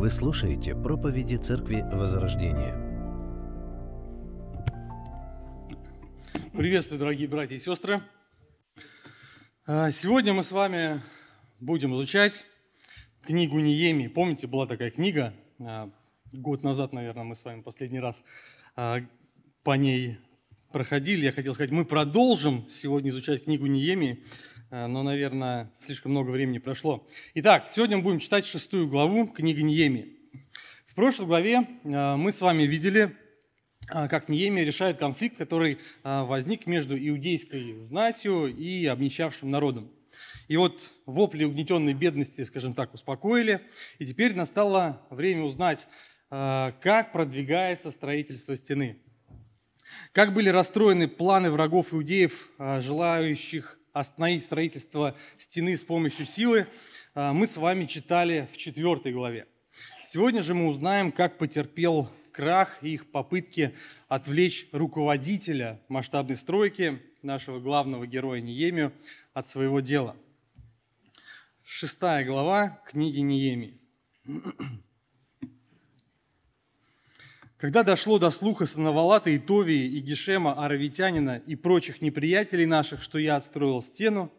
Вы слушаете проповеди Церкви Возрождения. Приветствую, дорогие братья и сестры. А, Сегодня мы с вами будем изучать книгу Ниеми. Помните, была такая книга, а, год назад, наверное, мы с вами последний раз а, по ней проходили. Я хотел сказать, мы продолжим сегодня изучать книгу Ниеми, но, наверное, слишком много времени прошло. Итак, сегодня мы будем читать шестую главу книги Ниеми. В прошлой главе мы с вами видели, как Ниемия решает конфликт, который возник между иудейской знатью и обнищавшим народом. И вот вопли угнетенной бедности, скажем так, успокоили. И теперь настало время узнать, как продвигается строительство стены. Как были расстроены планы врагов иудеев, желающих остановить строительство стены с помощью силы, мы с вами читали в четвертой главе. Сегодня же мы узнаем, как потерпел крах и их попытки отвлечь руководителя масштабной стройки, нашего главного героя Ниемию, от своего дела. Шестая глава книги Ниемии. Когда дошло до слуха Санавалата и Товии, и Гешема, Аравитянина и прочих неприятелей наших, что я отстроил стену,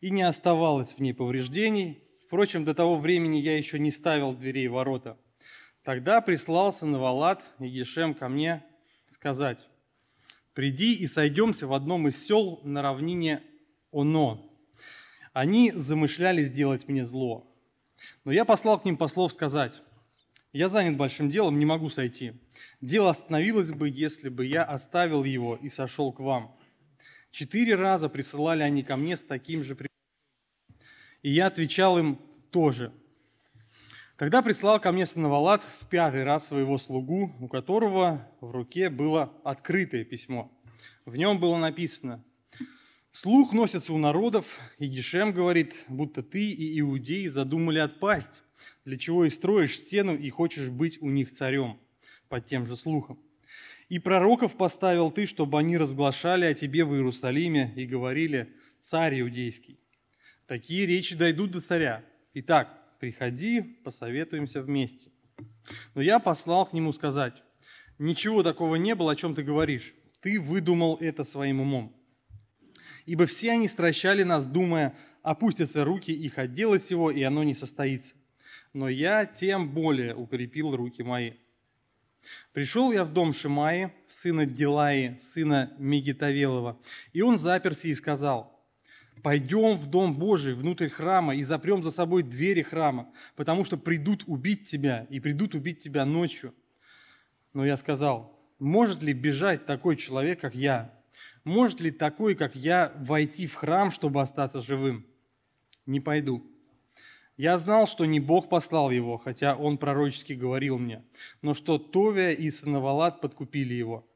и не оставалось в ней повреждений, впрочем, до того времени я еще не ставил дверей ворота, тогда прислал Санавалат и Гешем ко мне сказать, «Приди и сойдемся в одном из сел на равнине Оно». Они замышляли сделать мне зло. Но я послал к ним послов сказать, «Я занят большим делом, не могу сойти. Дело остановилось бы, если бы я оставил его и сошел к вам». Четыре раза присылали они ко мне с таким же и я отвечал им тоже. Тогда прислал ко мне Санавалат в пятый раз своего слугу, у которого в руке было открытое письмо. В нем было написано «Слух носится у народов, и Гешем говорит, будто ты и иудеи задумали отпасть, для чего и строишь стену и хочешь быть у них царем» под тем же слухом. «И пророков поставил ты, чтобы они разглашали о тебе в Иерусалиме и говорили, царь иудейский». Такие речи дойдут до царя. Итак, приходи, посоветуемся вместе. Но я послал к нему сказать, ничего такого не было, о чем ты говоришь. Ты выдумал это своим умом. Ибо все они стращали нас, думая, опустятся руки их отдела сего, и оно не состоится. Но я тем более укрепил руки мои. Пришел я в дом Шимаи, сына Дилаи, сына Мегитавелова, и он заперся и сказал, пойдем в дом Божий, внутрь храма, и запрем за собой двери храма, потому что придут убить тебя, и придут убить тебя ночью. Но я сказал, может ли бежать такой человек, как я? Может ли такой, как я, войти в храм, чтобы остаться живым? Не пойду. Я знал, что не Бог послал его, хотя он пророчески говорил мне, но что Товия и Санавалат подкупили его.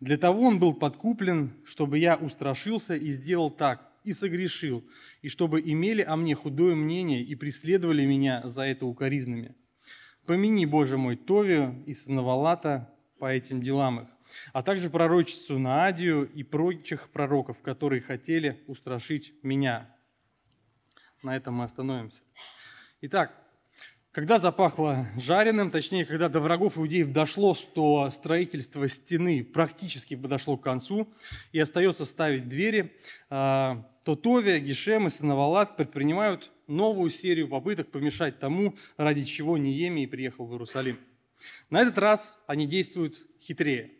Для того он был подкуплен, чтобы я устрашился и сделал так, и согрешил, и чтобы имели о мне худое мнение и преследовали меня за это укоризнами. Помяни, Боже мой, Товию и Санавалата по этим делам их, а также пророчицу Наадию и прочих пророков, которые хотели устрашить меня. На этом мы остановимся. Итак, когда запахло жареным, точнее, когда до врагов иудеев дошло, что строительство стены практически подошло к концу и остается ставить двери, а, то Товия, Гешем и Санавалат предпринимают новую серию попыток помешать тому, ради чего Ниемий приехал в Иерусалим. На этот раз они действуют хитрее,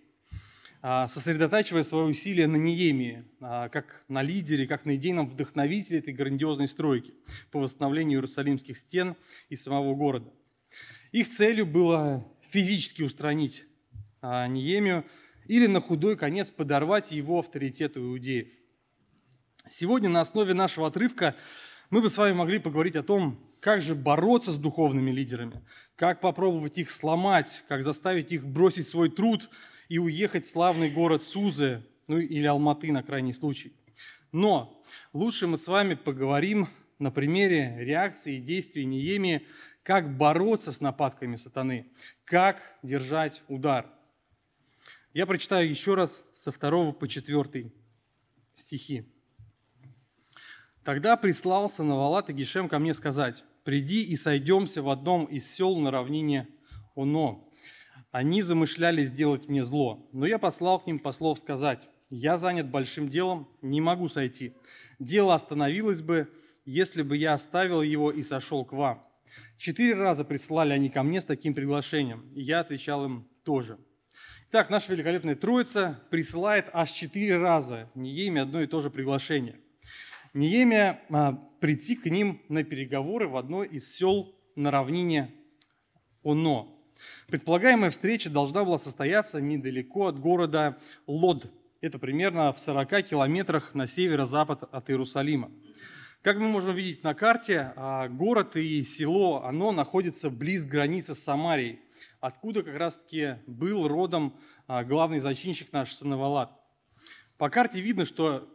сосредотачивая свои усилия на Ниемии, а, как на лидере, как на идейном вдохновителе этой грандиозной стройки по восстановлению иерусалимских стен и самого города. Их целью было физически устранить а, Ниемию или на худой конец подорвать его авторитет у иудеев. Сегодня на основе нашего отрывка мы бы с вами могли поговорить о том, как же бороться с духовными лидерами, как попробовать их сломать, как заставить их бросить свой труд и уехать в славный город Сузы, ну или Алматы на крайний случай. Но лучше мы с вами поговорим на примере реакции и действий Неемии, как бороться с нападками сатаны, как держать удар. Я прочитаю еще раз со второго по четвертый стихи. Тогда прислал Санавалат и Гешем ко мне сказать, приди и сойдемся в одном из сел на равнине Оно. Они замышляли сделать мне зло, но я послал к ним послов сказать, я занят большим делом, не могу сойти. Дело остановилось бы, если бы я оставил его и сошел к вам. Четыре раза присылали они ко мне с таким приглашением, и я отвечал им тоже. Итак, наша великолепная Троица присылает аж четыре раза Нееме одно и то же приглашение. Нееме а, прийти к ним на переговоры в одно из сел на равнине Оно. Предполагаемая встреча должна была состояться недалеко от города Лод. Это примерно в 40 километрах на северо-запад от Иерусалима. Как мы можем видеть на карте, а, город и село, оно находится близ границы с Самарией, откуда как раз-таки был родом а, главный зачинщик наш Санавалат. По карте видно, что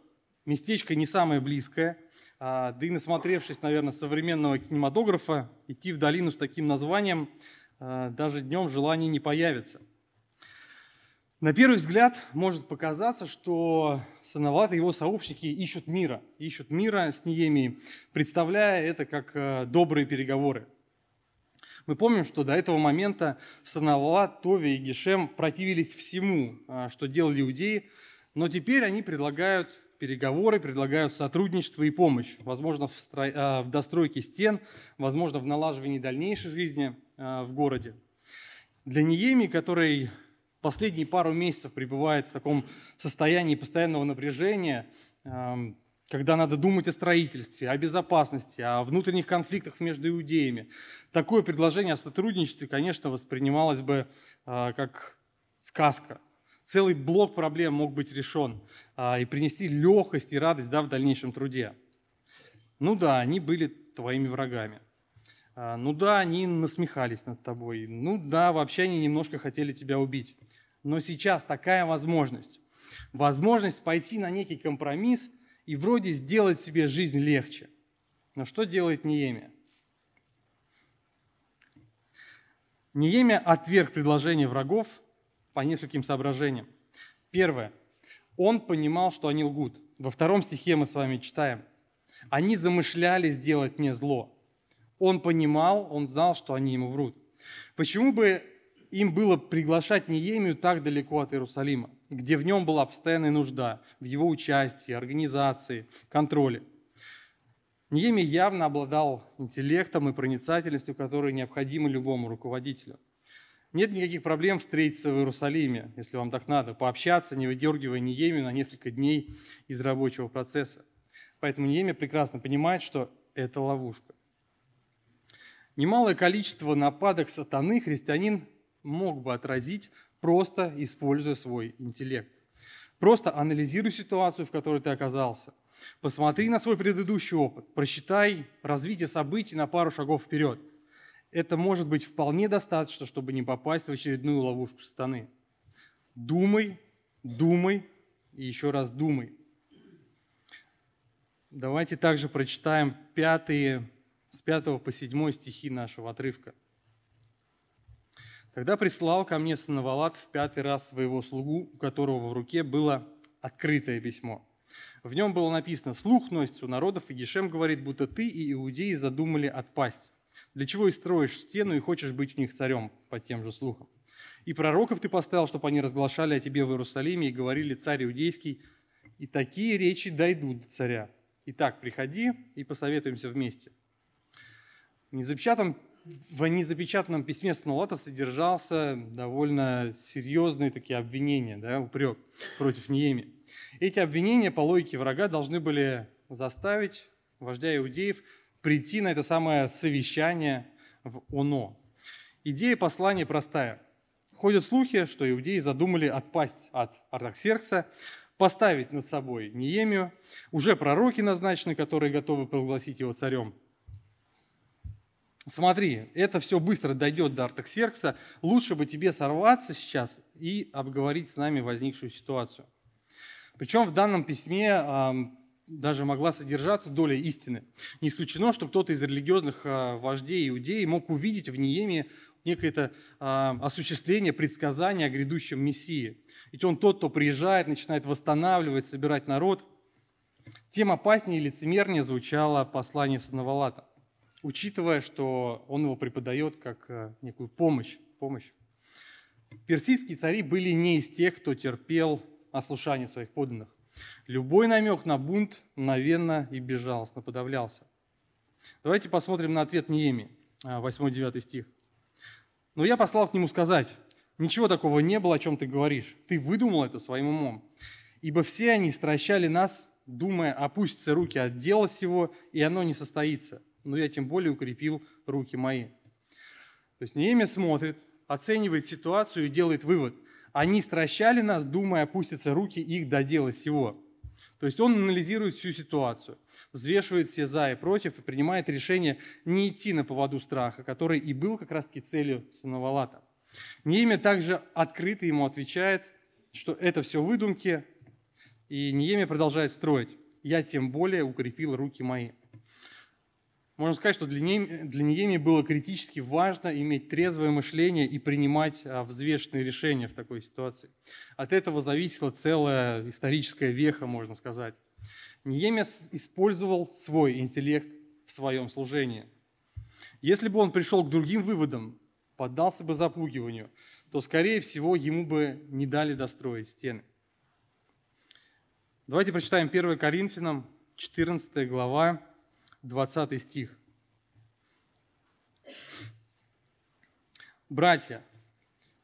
местечко не самое близкое, а, да и насмотревшись, наверное, современного кинематографа, идти в долину с таким названием – даже днем желание не появится. На первый взгляд может показаться, что Санават и его сообщники ищут мира, ищут мира с Неемией, представляя это как э, добрые переговоры. Мы помним, что до этого момента Санават, Тови и Гешем противились всему, а, что делали иудеи, но теперь они предлагают переговоры, предлагают сотрудничество и помощь, возможно, в, строй, а, в достройке стен, возможно, в налаживании дальнейшей жизни – в городе. Для Ниеми, который последние пару месяцев пребывает в таком состоянии постоянного напряжения, эм, когда надо думать о строительстве, о безопасности, о внутренних конфликтах между иудеями. Такое предложение о сотрудничестве, конечно, воспринималось бы э, как сказка. Целый блок проблем мог быть решен э, и принести легкость и радость да, в дальнейшем труде. Ну да, они были твоими врагами. А, ну да, они насмехались над тобой. Ну да, вообще они немножко хотели тебя убить. Но сейчас такая возможность. Возможность пойти на некий компромисс и вроде сделать себе жизнь легче. Но что делает Неемия? Неемия отверг предложение врагов по нескольким соображениям. Первое. Он понимал, что они лгут. Во втором стихе мы с вами читаем. Они замышляли сделать мне зло. Он понимал, он знал, что они ему врут. Почему бы им было приглашать Неемию так далеко от Иерусалима, где в нем была постоянная нужда, в его участии, организации, контроле? Неемия явно обладал интеллектом и проницательностью, которые необходимы любому руководителю. Нет никаких проблем встретиться в Иерусалиме, если вам так надо, пообщаться, не выдергивая Неемию на несколько дней из рабочего процесса. Поэтому Неемия прекрасно понимает, что это ловушка. Немалое количество нападок сатаны христианин мог бы отразить, просто используя свой интеллект. Просто анализируй ситуацию, в которой ты оказался. Посмотри на свой предыдущий опыт, просчитай развитие событий на пару шагов вперед. Это может быть вполне достаточно, чтобы не попасть в очередную ловушку сатаны. Думай, думай и еще раз думай. Давайте также прочитаем пятые с 5 по 7 стихи нашего отрывка. Тогда прислал ко мне Санавалат в пятый раз своего слугу, у которого в руке было открытое письмо. В нем было написано «Слух носится у народов, и Гешем говорит, будто ты и иудеи задумали отпасть. Для чего и строишь стену и хочешь быть у них царем?» по тем же слухам. «И пророков ты поставил, чтобы они разглашали о тебе в Иерусалиме и говорили царь иудейский, и такие речи дойдут до царя. Итак, приходи и посоветуемся вместе». В незапечатанном, в незапечатанном письме Саналата содержался довольно серьезные такие обвинения, да, упрек против Нееми. Эти обвинения по логике врага должны были заставить вождя иудеев прийти на это самое совещание в ОНО. Идея послания простая. Ходят слухи, что иудеи задумали отпасть от Артаксеркса, поставить над собой Неемию. Уже пророки назначены, которые готовы прогласить его царем смотри, это все быстро дойдет до Артаксеркса, лучше бы тебе сорваться сейчас и обговорить с нами возникшую ситуацию. Причем в данном письме даже могла содержаться доля истины. Не исключено, что кто-то из религиозных э, вождей иудеи мог увидеть в Ниеме некое это, э, осуществление предсказания о грядущем Мессии. Ведь он тот, кто приезжает, начинает восстанавливать, собирать народ. Тем опаснее и лицемернее звучало послание Санавалата. Учитывая, что он его преподает как э, некую помощь. помощь. Персидские цари были не из тех, кто терпел ослушание своих подданных. Любой намек на бунт мгновенно и безжалостно подавлялся. Давайте посмотрим на ответ Нееми, 8-9 а, стих. «Но я послал к нему сказать, ничего такого не было, о чем ты говоришь. Ты выдумал это своим умом. Ибо все они стращали нас, думая, опустятся руки от дела сего, и оно не состоится. Но я тем более укрепил руки мои». То есть Неемия смотрит, оценивает ситуацию и делает вывод. Они стращали нас, думая, опустятся руки их до дела сего. То есть он анализирует всю ситуацию, взвешивает все за и против и принимает решение не идти на поводу страха, который и был как раз-таки целью Санавалата. Неемия также открыто ему отвечает, что это все выдумки, и Неемия продолжает строить. «Я тем более укрепил руки мои». Можно сказать, что для Неемии было критически важно иметь трезвое мышление и принимать а, взвешенные решения в такой ситуации. От этого зависела целая историческая веха, можно сказать. Неемия использовал свой интеллект в своем служении. Если бы он пришел к другим выводам, поддался бы запугиванию, то, скорее всего, ему бы не дали достроить стены. Давайте прочитаем 1 Коринфянам, 14 глава, 20 стих. Братья,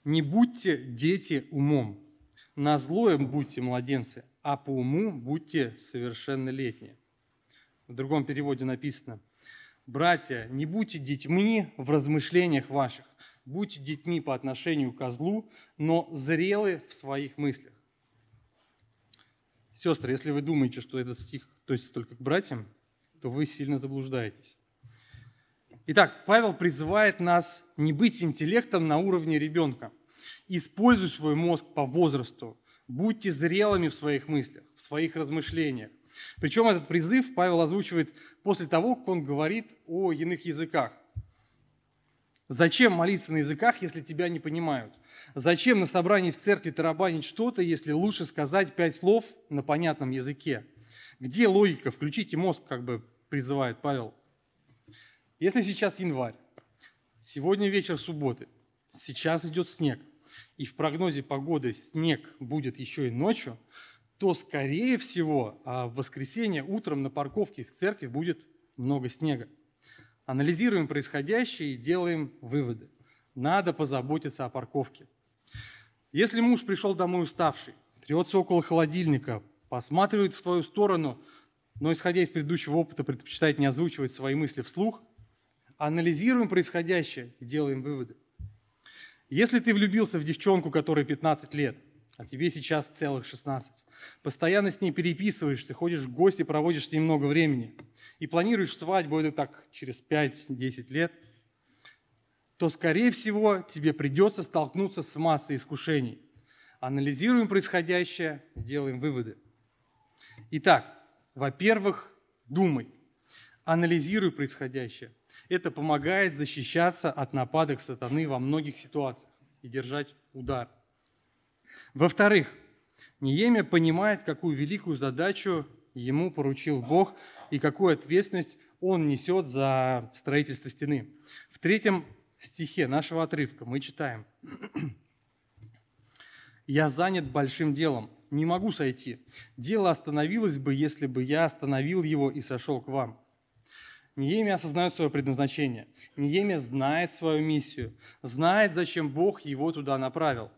не будьте дети умом, на злое будьте младенцы, а по уму будьте совершеннолетние. В другом переводе написано, братья, не будьте детьми в размышлениях ваших, будьте детьми по отношению к козлу, но зрелы в своих мыслях. Сестры, если вы думаете, что этот стих относится только к братьям, то вы сильно заблуждаетесь. Итак, Павел призывает нас не быть интеллектом на уровне ребенка. Используй свой мозг по возрасту. Будьте зрелыми в своих мыслях, в своих размышлениях. Причем этот призыв Павел озвучивает после того, как он говорит о иных языках. Зачем молиться на языках, если тебя не понимают? Зачем на собрании в церкви тарабанить что-то, если лучше сказать пять слов на понятном языке? Где логика? Включите мозг, как бы призывает Павел. Если сейчас январь, сегодня вечер субботы, сейчас идет снег, и в прогнозе погоды снег будет еще и ночью, то, скорее всего, а в воскресенье утром на парковке в церкви будет много снега. Анализируем происходящее и делаем выводы. Надо позаботиться о парковке. Если муж пришел домой уставший, трется около холодильника, посматривает в твою сторону – но исходя из предыдущего опыта предпочитает не озвучивать свои мысли вслух, анализируем происходящее и делаем выводы. Если ты влюбился в девчонку, которой 15 лет, а тебе сейчас целых 16, постоянно с ней переписываешься, ходишь в гости, проводишь с ней много времени, и планируешь свадьбу, это так через 5-10 лет, то, скорее всего, тебе придется столкнуться с массой искушений. Анализируем происходящее, делаем выводы. Итак, во-первых, думай, анализируй происходящее. Это помогает защищаться от нападок сатаны во многих ситуациях и держать удар. Во-вторых, Ниемия понимает, какую великую задачу ему поручил Бог и какую ответственность он несет за строительство стены. В третьем стихе нашего отрывка мы читаем. «Я занят большим делом, не могу сойти. Дело остановилось бы, если бы я остановил его и сошел к вам. Ниемия осознает свое предназначение. Ниемия знает свою миссию, знает, зачем Бог его туда направил.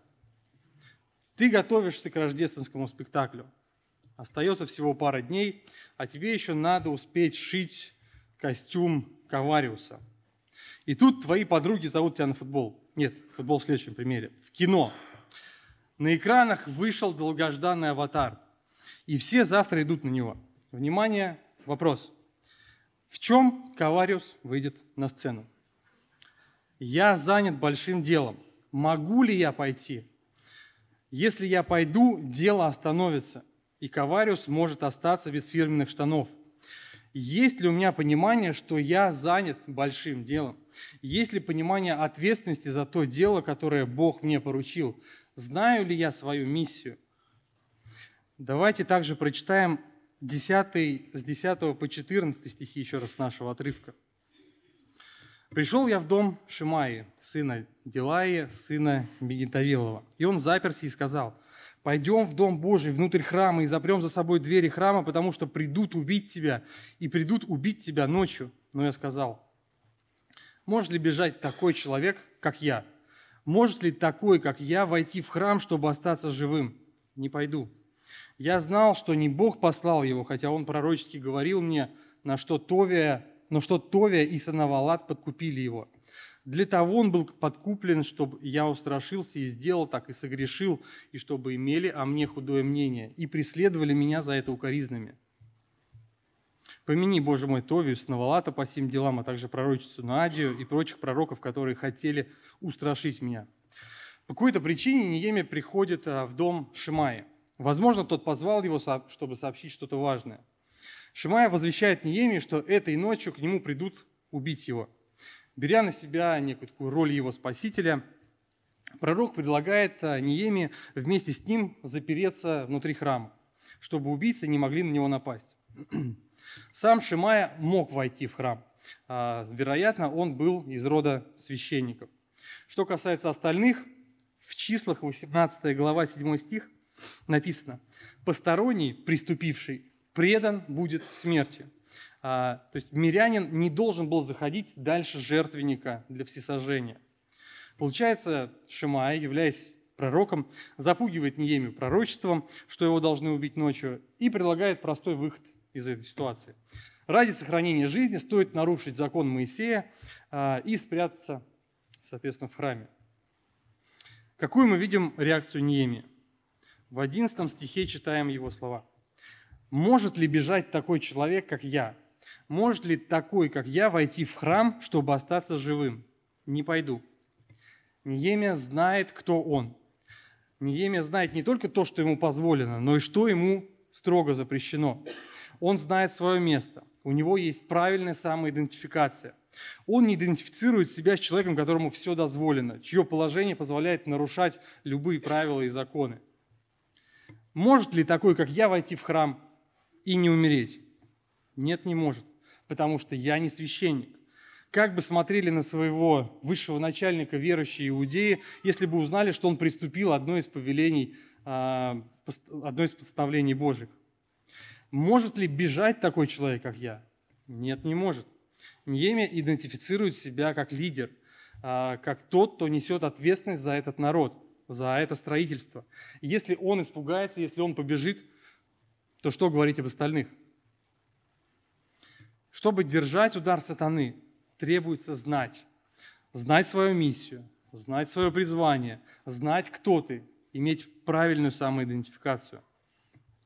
Ты готовишься к рождественскому спектаклю. Остается всего пара дней, а тебе еще надо успеть сшить костюм Кавариуса. И тут твои подруги зовут тебя на футбол. Нет, футбол в следующем примере. В кино. На экранах вышел долгожданный аватар, и все завтра идут на него. Внимание, вопрос. В чем Кавариус выйдет на сцену? Я занят большим делом. Могу ли я пойти? Если я пойду, дело остановится, и Кавариус может остаться без фирменных штанов. Есть ли у меня понимание, что я занят большим делом? Есть ли понимание ответственности за то дело, которое Бог мне поручил? Знаю ли я свою миссию? Давайте также прочитаем 10, с 10 по 14 стихи еще раз нашего отрывка. Пришел я в дом Шимаи, сына Дилаи, сына Мегитавилова. И он заперся и сказал, пойдем в дом Божий, внутрь храма, и запрем за собой двери храма, потому что придут убить тебя, и придут убить тебя ночью. Но я сказал, может ли бежать такой человек, как я? Может ли такой, как я, войти в храм, чтобы остаться живым? Не пойду. Я знал, что не Бог послал его, хотя он пророчески говорил мне, на что Товия, но что Товия и Санавалат подкупили его. Для того он был подкуплен, чтобы я устрашился и сделал так, и согрешил, и чтобы имели о мне худое мнение, и преследовали меня за это укоризнами. Помяни, Боже мой, Товию, Сновалата по сим делам, а также пророчицу Надию и прочих пророков, которые хотели устрашить меня. По какой-то причине Ниеме приходит а, в дом Шимаи. Возможно, тот позвал его, чтобы сообщить что-то важное. Шимая возвещает Ниеме, что этой ночью к нему придут убить его. Беря на себя некую такую роль его спасителя, пророк предлагает а, Ниеме вместе с ним запереться внутри храма, чтобы убийцы не могли на него напасть. Сам Шимая мог войти в храм. А, вероятно, он был из рода священников. Что касается остальных, в числах 18 глава 7 стих написано, «Посторонний, приступивший, предан будет смерти». А, то есть мирянин не должен был заходить дальше жертвенника для всесожжения. Получается, Шимай, являясь пророком, запугивает Неемию пророчеством, что его должны убить ночью, и предлагает простой выход из этой ситуации. Ради сохранения жизни стоит нарушить закон Моисея а, и спрятаться, соответственно, в храме. Какую мы видим реакцию Неемии? В 11 стихе читаем его слова. «Может ли бежать такой человек, как я? Может ли такой, как я, войти в храм, чтобы остаться живым? Не пойду». Неемия знает, кто он. Неемия знает не только то, что ему позволено, но и что ему строго запрещено. Он знает свое место. У него есть правильная самоидентификация. Он не идентифицирует себя с человеком, которому все дозволено, чье положение позволяет нарушать любые правила и законы. Может ли такой, как я, войти в храм и не умереть? Нет, не может, потому что я не священник. Как бы смотрели на своего высшего начальника верующие иудеи, если бы узнали, что он приступил одно из повелений, а, одно из постановлений Божьих? Может ли бежать такой человек, как я? Нет, не может. Ньеме идентифицирует себя как лидер, а, как тот, кто несет ответственность за этот народ, за это строительство. если он испугается, если он побежит, то что говорить об остальных? Чтобы держать удар сатаны, требуется знать. Знать свою миссию, знать свое призвание, знать, кто ты, иметь правильную самоидентификацию.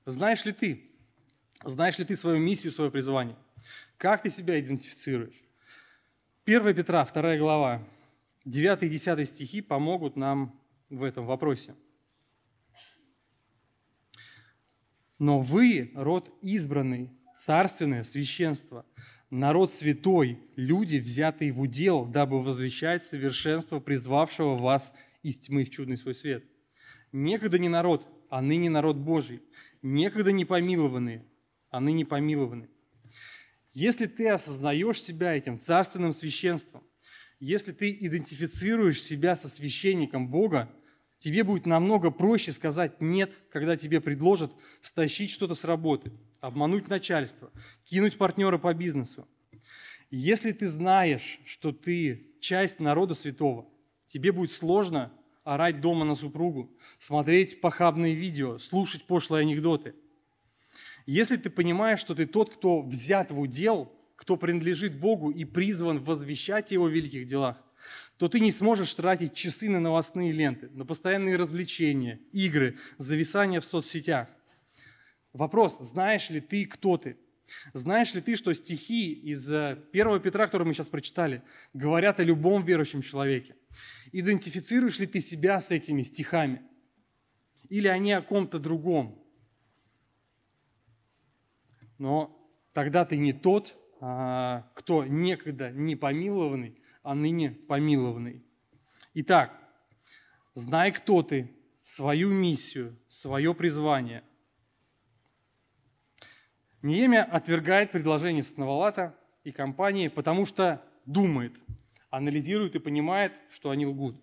Знаешь ли ты, знаешь ли ты свою миссию, свое призвание? Как ты себя идентифицируешь? 1 Петра, 2 глава, 9 и 10 стихи помогут нам в этом вопросе. Но вы – род избранный, царственное священство, народ святой, люди, взятые в удел, дабы возвещать совершенство призвавшего вас из тьмы в чудный свой свет. Некогда не народ, а ныне народ Божий, некогда не помилованные, а ныне помилованы. Если ты осознаешь себя этим царственным священством, если ты идентифицируешь себя со священником Бога, тебе будет намного проще сказать «нет», когда тебе предложат стащить что-то с работы, обмануть начальство, кинуть партнера по бизнесу. Если ты знаешь, что ты часть народа святого, тебе будет сложно орать дома на супругу, смотреть похабные видео, слушать пошлые анекдоты – если ты понимаешь, что ты тот, кто взят в удел, кто принадлежит Богу и призван возвещать Его великих делах, то ты не сможешь тратить часы на новостные ленты, на постоянные развлечения, игры, зависания в соцсетях. Вопрос, знаешь ли ты, кто ты? Знаешь ли ты, что стихи из 1 э, Петра, которые мы сейчас прочитали, говорят о любом верующем человеке? Идентифицируешь ли ты себя с этими стихами? Или они о ком-то другом? Но тогда ты не тот, а, кто некогда не помилованный, а ныне помилованный. Итак, знай, кто ты, свою миссию, свое призвание. Неемия отвергает предложение Сновалата и компании, потому что думает, анализирует и понимает, что они лгут.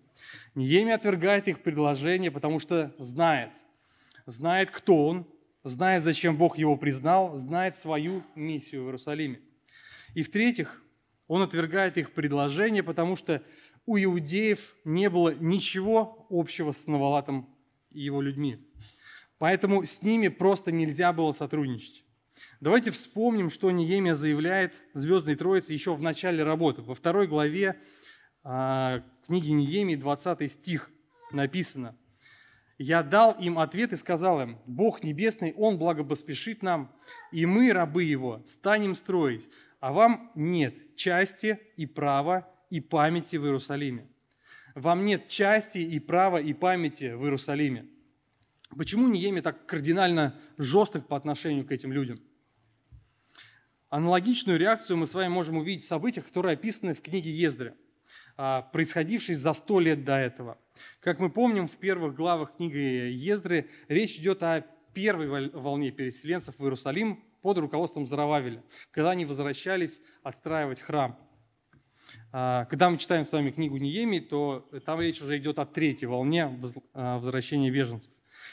Неемия отвергает их предложение, потому что знает, знает, кто он, знает, зачем Бог его признал, знает свою миссию в Иерусалиме. И в-третьих, он отвергает их предложение, потому что у иудеев не было ничего общего с Навалатом и его людьми. Поэтому с ними просто нельзя было сотрудничать. Давайте вспомним, что Неемия заявляет Звездной Троице еще в начале работы. Во второй главе э, книги Неемии, 20 стих написано. «Я дал им ответ и сказал им, Бог Небесный, Он благопоспешит нам, и мы, рабы Его, станем строить, а вам нет части и права и памяти в Иерусалиме. Вам нет части и права и памяти в Иерусалиме. Почему Ниеме так кардинально жесток по отношению к этим людям? Аналогичную реакцию мы с вами можем увидеть в событиях, которые описаны в книге Ездры, а, происходившей за сто лет до этого. Как мы помним, в первых главах книги Ездры речь идет о первой волне переселенцев в Иерусалим под руководством Зарававеля, когда они возвращались отстраивать храм. А, когда мы читаем с вами книгу Ниемии, то там речь уже идет о третьей волне а, возвращения беженцев.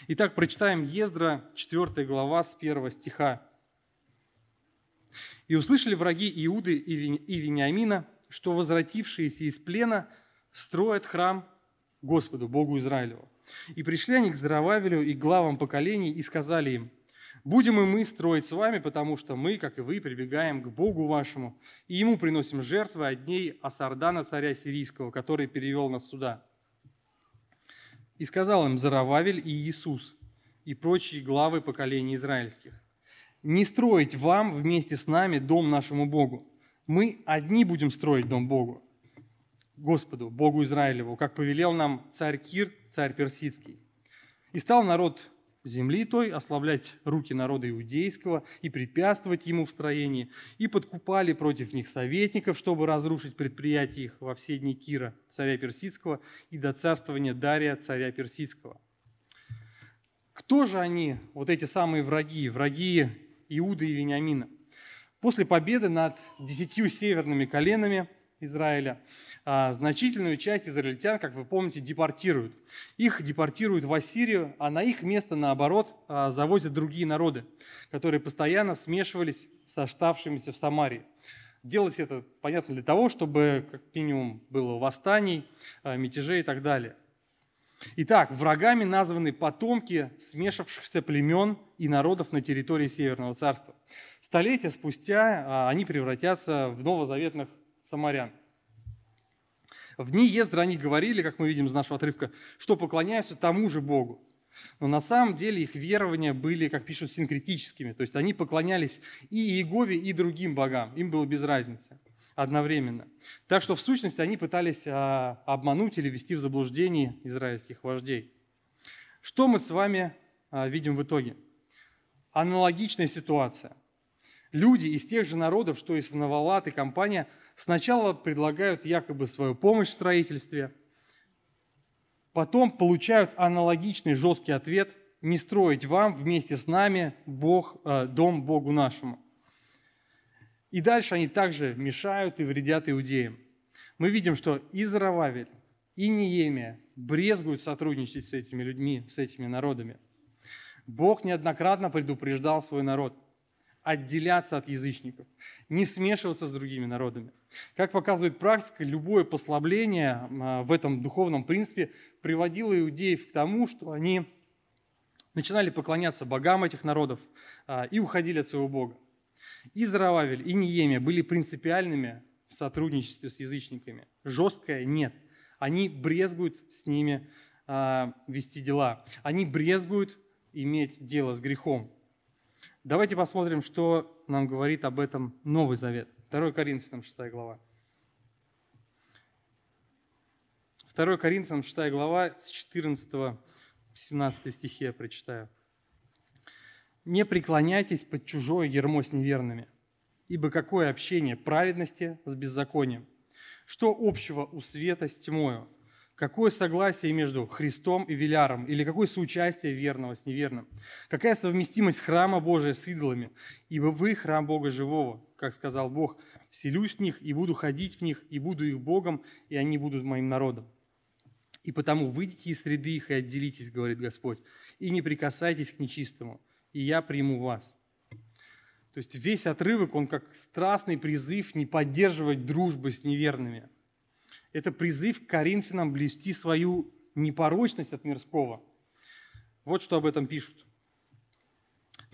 Итак, прочитаем Ездра, 4 глава, с 1 стиха. «И услышали враги Иуды и Вениамина, что возвратившиеся из плена строят храм Господу, Богу Израилеву. И пришли они к Зарававелю и главам поколений и сказали им, Будем и мы строить с вами, потому что мы, как и вы, прибегаем к Богу вашему, и Ему приносим жертвы от дней Асардана, царя сирийского, который перевел нас сюда. И сказал им Зарававель и Иисус, и прочие главы поколений израильских, не строить вам вместе с нами дом нашему Богу. Мы одни будем строить дом Богу, Господу, Богу Израилеву, как повелел нам царь Кир, царь Персидский. И стал народ земли той, ослаблять руки народа иудейского и препятствовать ему в строении, и подкупали против них советников, чтобы разрушить предприятия их во все дни Кира, царя Персидского, и до царствования Дария, царя Персидского. Кто же они, вот эти самые враги, враги Иуды и Вениамина? После победы над десятью северными коленами – Израиля, а, значительную часть израильтян, как вы помните, депортируют. Их депортируют в Ассирию, а на их место, наоборот, а, завозят другие народы, которые постоянно смешивались с оставшимися в Самарии. Делать это, понятно, для того, чтобы как минимум было восстаний, а, мятежей и так далее. Итак, врагами названы потомки смешавшихся племен и народов на территории Северного Царства. Столетия спустя они превратятся в новозаветных самарян. В дни Ездра они говорили, как мы видим из нашего отрывка, что поклоняются тому же Богу. Но на самом деле их верования были, как пишут, синкретическими. То есть они поклонялись и Иегове, и другим богам. Им было без разницы одновременно. Так что в сущности они пытались а, обмануть или ввести в заблуждение израильских вождей. Что мы с вами а, видим в итоге? Аналогичная ситуация. Люди из тех же народов, что и Санавалат и компания – Сначала предлагают якобы свою помощь в строительстве, потом получают аналогичный жесткий ответ «не строить вам вместе с нами Бог, э, дом Богу нашему». И дальше они также мешают и вредят иудеям. Мы видим, что и Зарававель, и Неемия брезгуют сотрудничать с этими людьми, с этими народами. Бог неоднократно предупреждал свой народ отделяться от язычников, не смешиваться с другими народами. Как показывает практика, любое послабление а, в этом духовном принципе приводило иудеев к тому, что они начинали поклоняться богам этих народов а, и уходили от своего бога. И Зарававель, и Ниемия были принципиальными в сотрудничестве с язычниками. Жесткое – нет. Они брезгуют с ними а, вести дела. Они брезгуют иметь дело с грехом. Давайте посмотрим, что нам говорит об этом Новый Завет. 2 Коринфянам 6 глава. 2 Коринфянам 6 глава с 14 по 17 стихи я прочитаю. «Не преклоняйтесь под чужое ермо с неверными, ибо какое общение праведности с беззаконием? Что общего у света с тьмою? Какое согласие между Христом и Веляром? Или какое соучастие верного с неверным? Какая совместимость храма Божия с идолами? Ибо вы храм Бога живого, как сказал Бог, вселюсь в них и буду ходить в них, и буду их Богом, и они будут моим народом. И потому выйдите из среды их и отделитесь, говорит Господь, и не прикасайтесь к нечистому, и я приму вас. То есть весь отрывок, он как страстный призыв не поддерживать дружбы с неверными. Это призыв к Коринфянам блюсти свою непорочность от мирского. Вот что об этом пишут.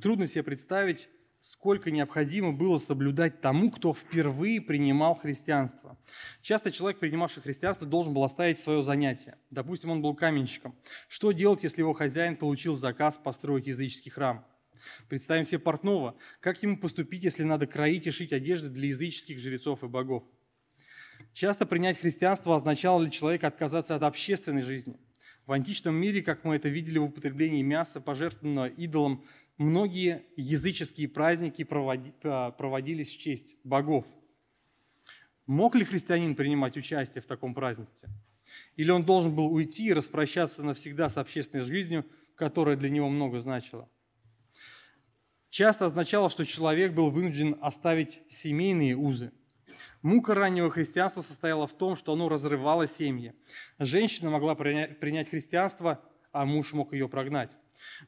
Трудно себе представить, сколько необходимо было соблюдать тому, кто впервые принимал христианство. Часто человек, принимавший христианство, должен был оставить свое занятие. Допустим, он был каменщиком. Что делать, если его хозяин получил заказ построить языческий храм? Представим себе портного. Как ему поступить, если надо кроить и шить одежды для языческих жрецов и богов? Часто принять христианство означало для человека отказаться от общественной жизни. В античном мире, как мы это видели в употреблении мяса, пожертвованного идолом, многие языческие праздники а, проводились в честь богов. Мог ли христианин принимать участие в таком празднестве? Или он должен был уйти и распрощаться навсегда с общественной жизнью, которая для него много значила? Часто означало, что человек был вынужден оставить семейные узы. Мука раннего христианства состояла в том, что оно разрывало семьи. Женщина могла принять христианство, а муж мог ее прогнать.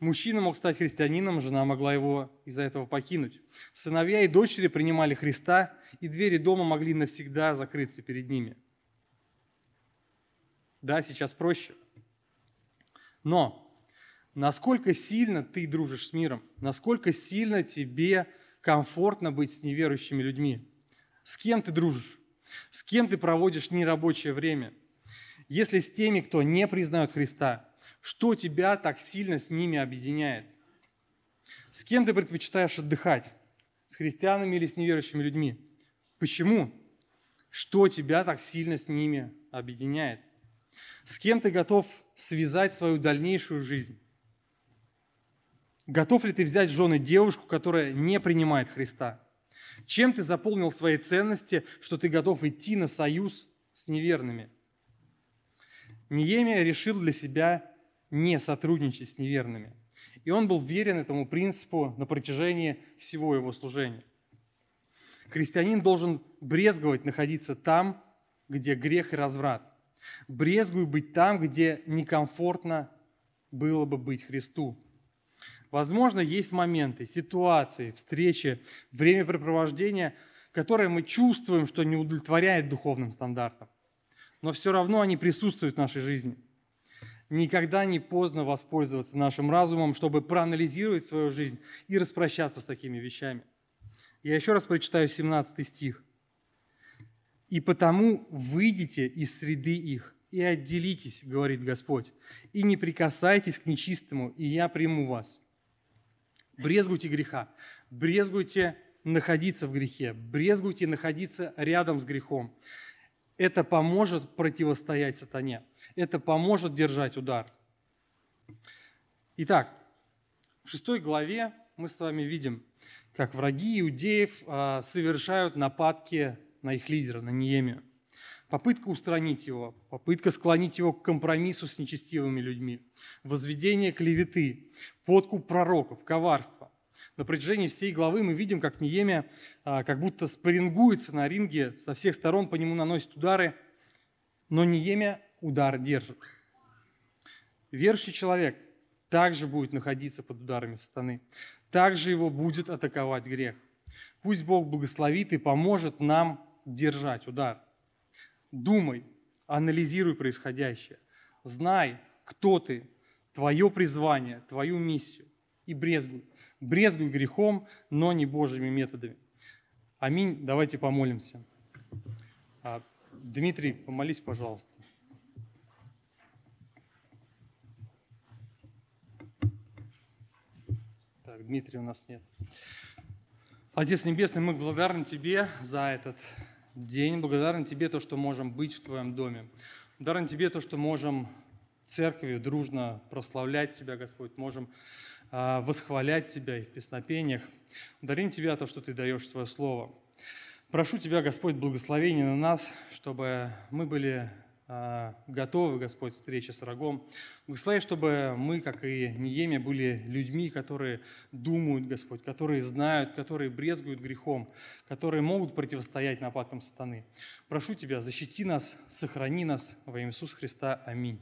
Мужчина мог стать христианином, жена могла его из-за этого покинуть. Сыновья и дочери принимали Христа, и двери дома могли навсегда закрыться перед ними. Да, сейчас проще. Но насколько сильно ты дружишь с миром, насколько сильно тебе комфортно быть с неверующими людьми, с кем ты дружишь, с кем ты проводишь нерабочее время. Если с теми, кто не признает Христа, что тебя так сильно с ними объединяет? С кем ты предпочитаешь отдыхать? С христианами или с неверующими людьми? Почему? Что тебя так сильно с ними объединяет? С кем ты готов связать свою дальнейшую жизнь? Готов ли ты взять в жены девушку, которая не принимает Христа? Чем ты заполнил свои ценности, что ты готов идти на союз с неверными? Ниемия решил для себя не сотрудничать с неверными. И он был верен этому принципу на протяжении всего его служения. Христианин должен брезговать находиться там, где грех и разврат. Брезгуй быть там, где некомфортно было бы быть Христу. Возможно, есть моменты, ситуации, встречи, времяпрепровождения, которые мы чувствуем, что не удовлетворяет духовным стандартам. Но все равно они присутствуют в нашей жизни – никогда не поздно воспользоваться нашим разумом, чтобы проанализировать свою жизнь и распрощаться с такими вещами. Я еще раз прочитаю 17 стих. «И потому выйдите из среды их и отделитесь, говорит Господь, и не прикасайтесь к нечистому, и я приму вас». Брезгуйте греха, брезгуйте находиться в грехе, брезгуйте находиться рядом с грехом. Это поможет противостоять сатане. Это поможет держать удар. Итак, в шестой главе мы с вами видим, как враги иудеев а, совершают нападки на их лидера, на Неемию. Попытка устранить его, попытка склонить его к компромиссу с нечестивыми людьми, возведение клеветы, подкуп пророков, коварство на протяжении всей главы мы видим, как Ниемия а, как будто спарингуется на ринге, со всех сторон по нему наносит удары, но Ниемия удар держит. Верующий человек также будет находиться под ударами сатаны, также его будет атаковать грех. Пусть Бог благословит и поможет нам держать удар. Думай, анализируй происходящее. Знай, кто ты, твое призвание, твою миссию и брезгуй брезгуй грехом, но не Божьими методами. Аминь. Давайте помолимся. А, Дмитрий, помолись, пожалуйста. Так, Дмитрия у нас нет. Отец Небесный, мы благодарны Тебе за этот день, благодарны Тебе то, что можем быть в Твоем доме. Благодарны Тебе то, что можем церковью дружно прославлять Тебя, Господь, можем восхвалять Тебя и в песнопениях. Дарим Тебя то, что Ты даешь свое слово. Прошу Тебя, Господь, благословения на нас, чтобы мы были а, готовы, Господь, к встрече с врагом. Благослови, чтобы мы, как и Ниеме, были людьми, которые думают, Господь, которые знают, которые брезгуют грехом, которые могут противостоять нападкам сатаны. Прошу Тебя, защити нас, сохрани нас во имя Иисуса Христа. Аминь.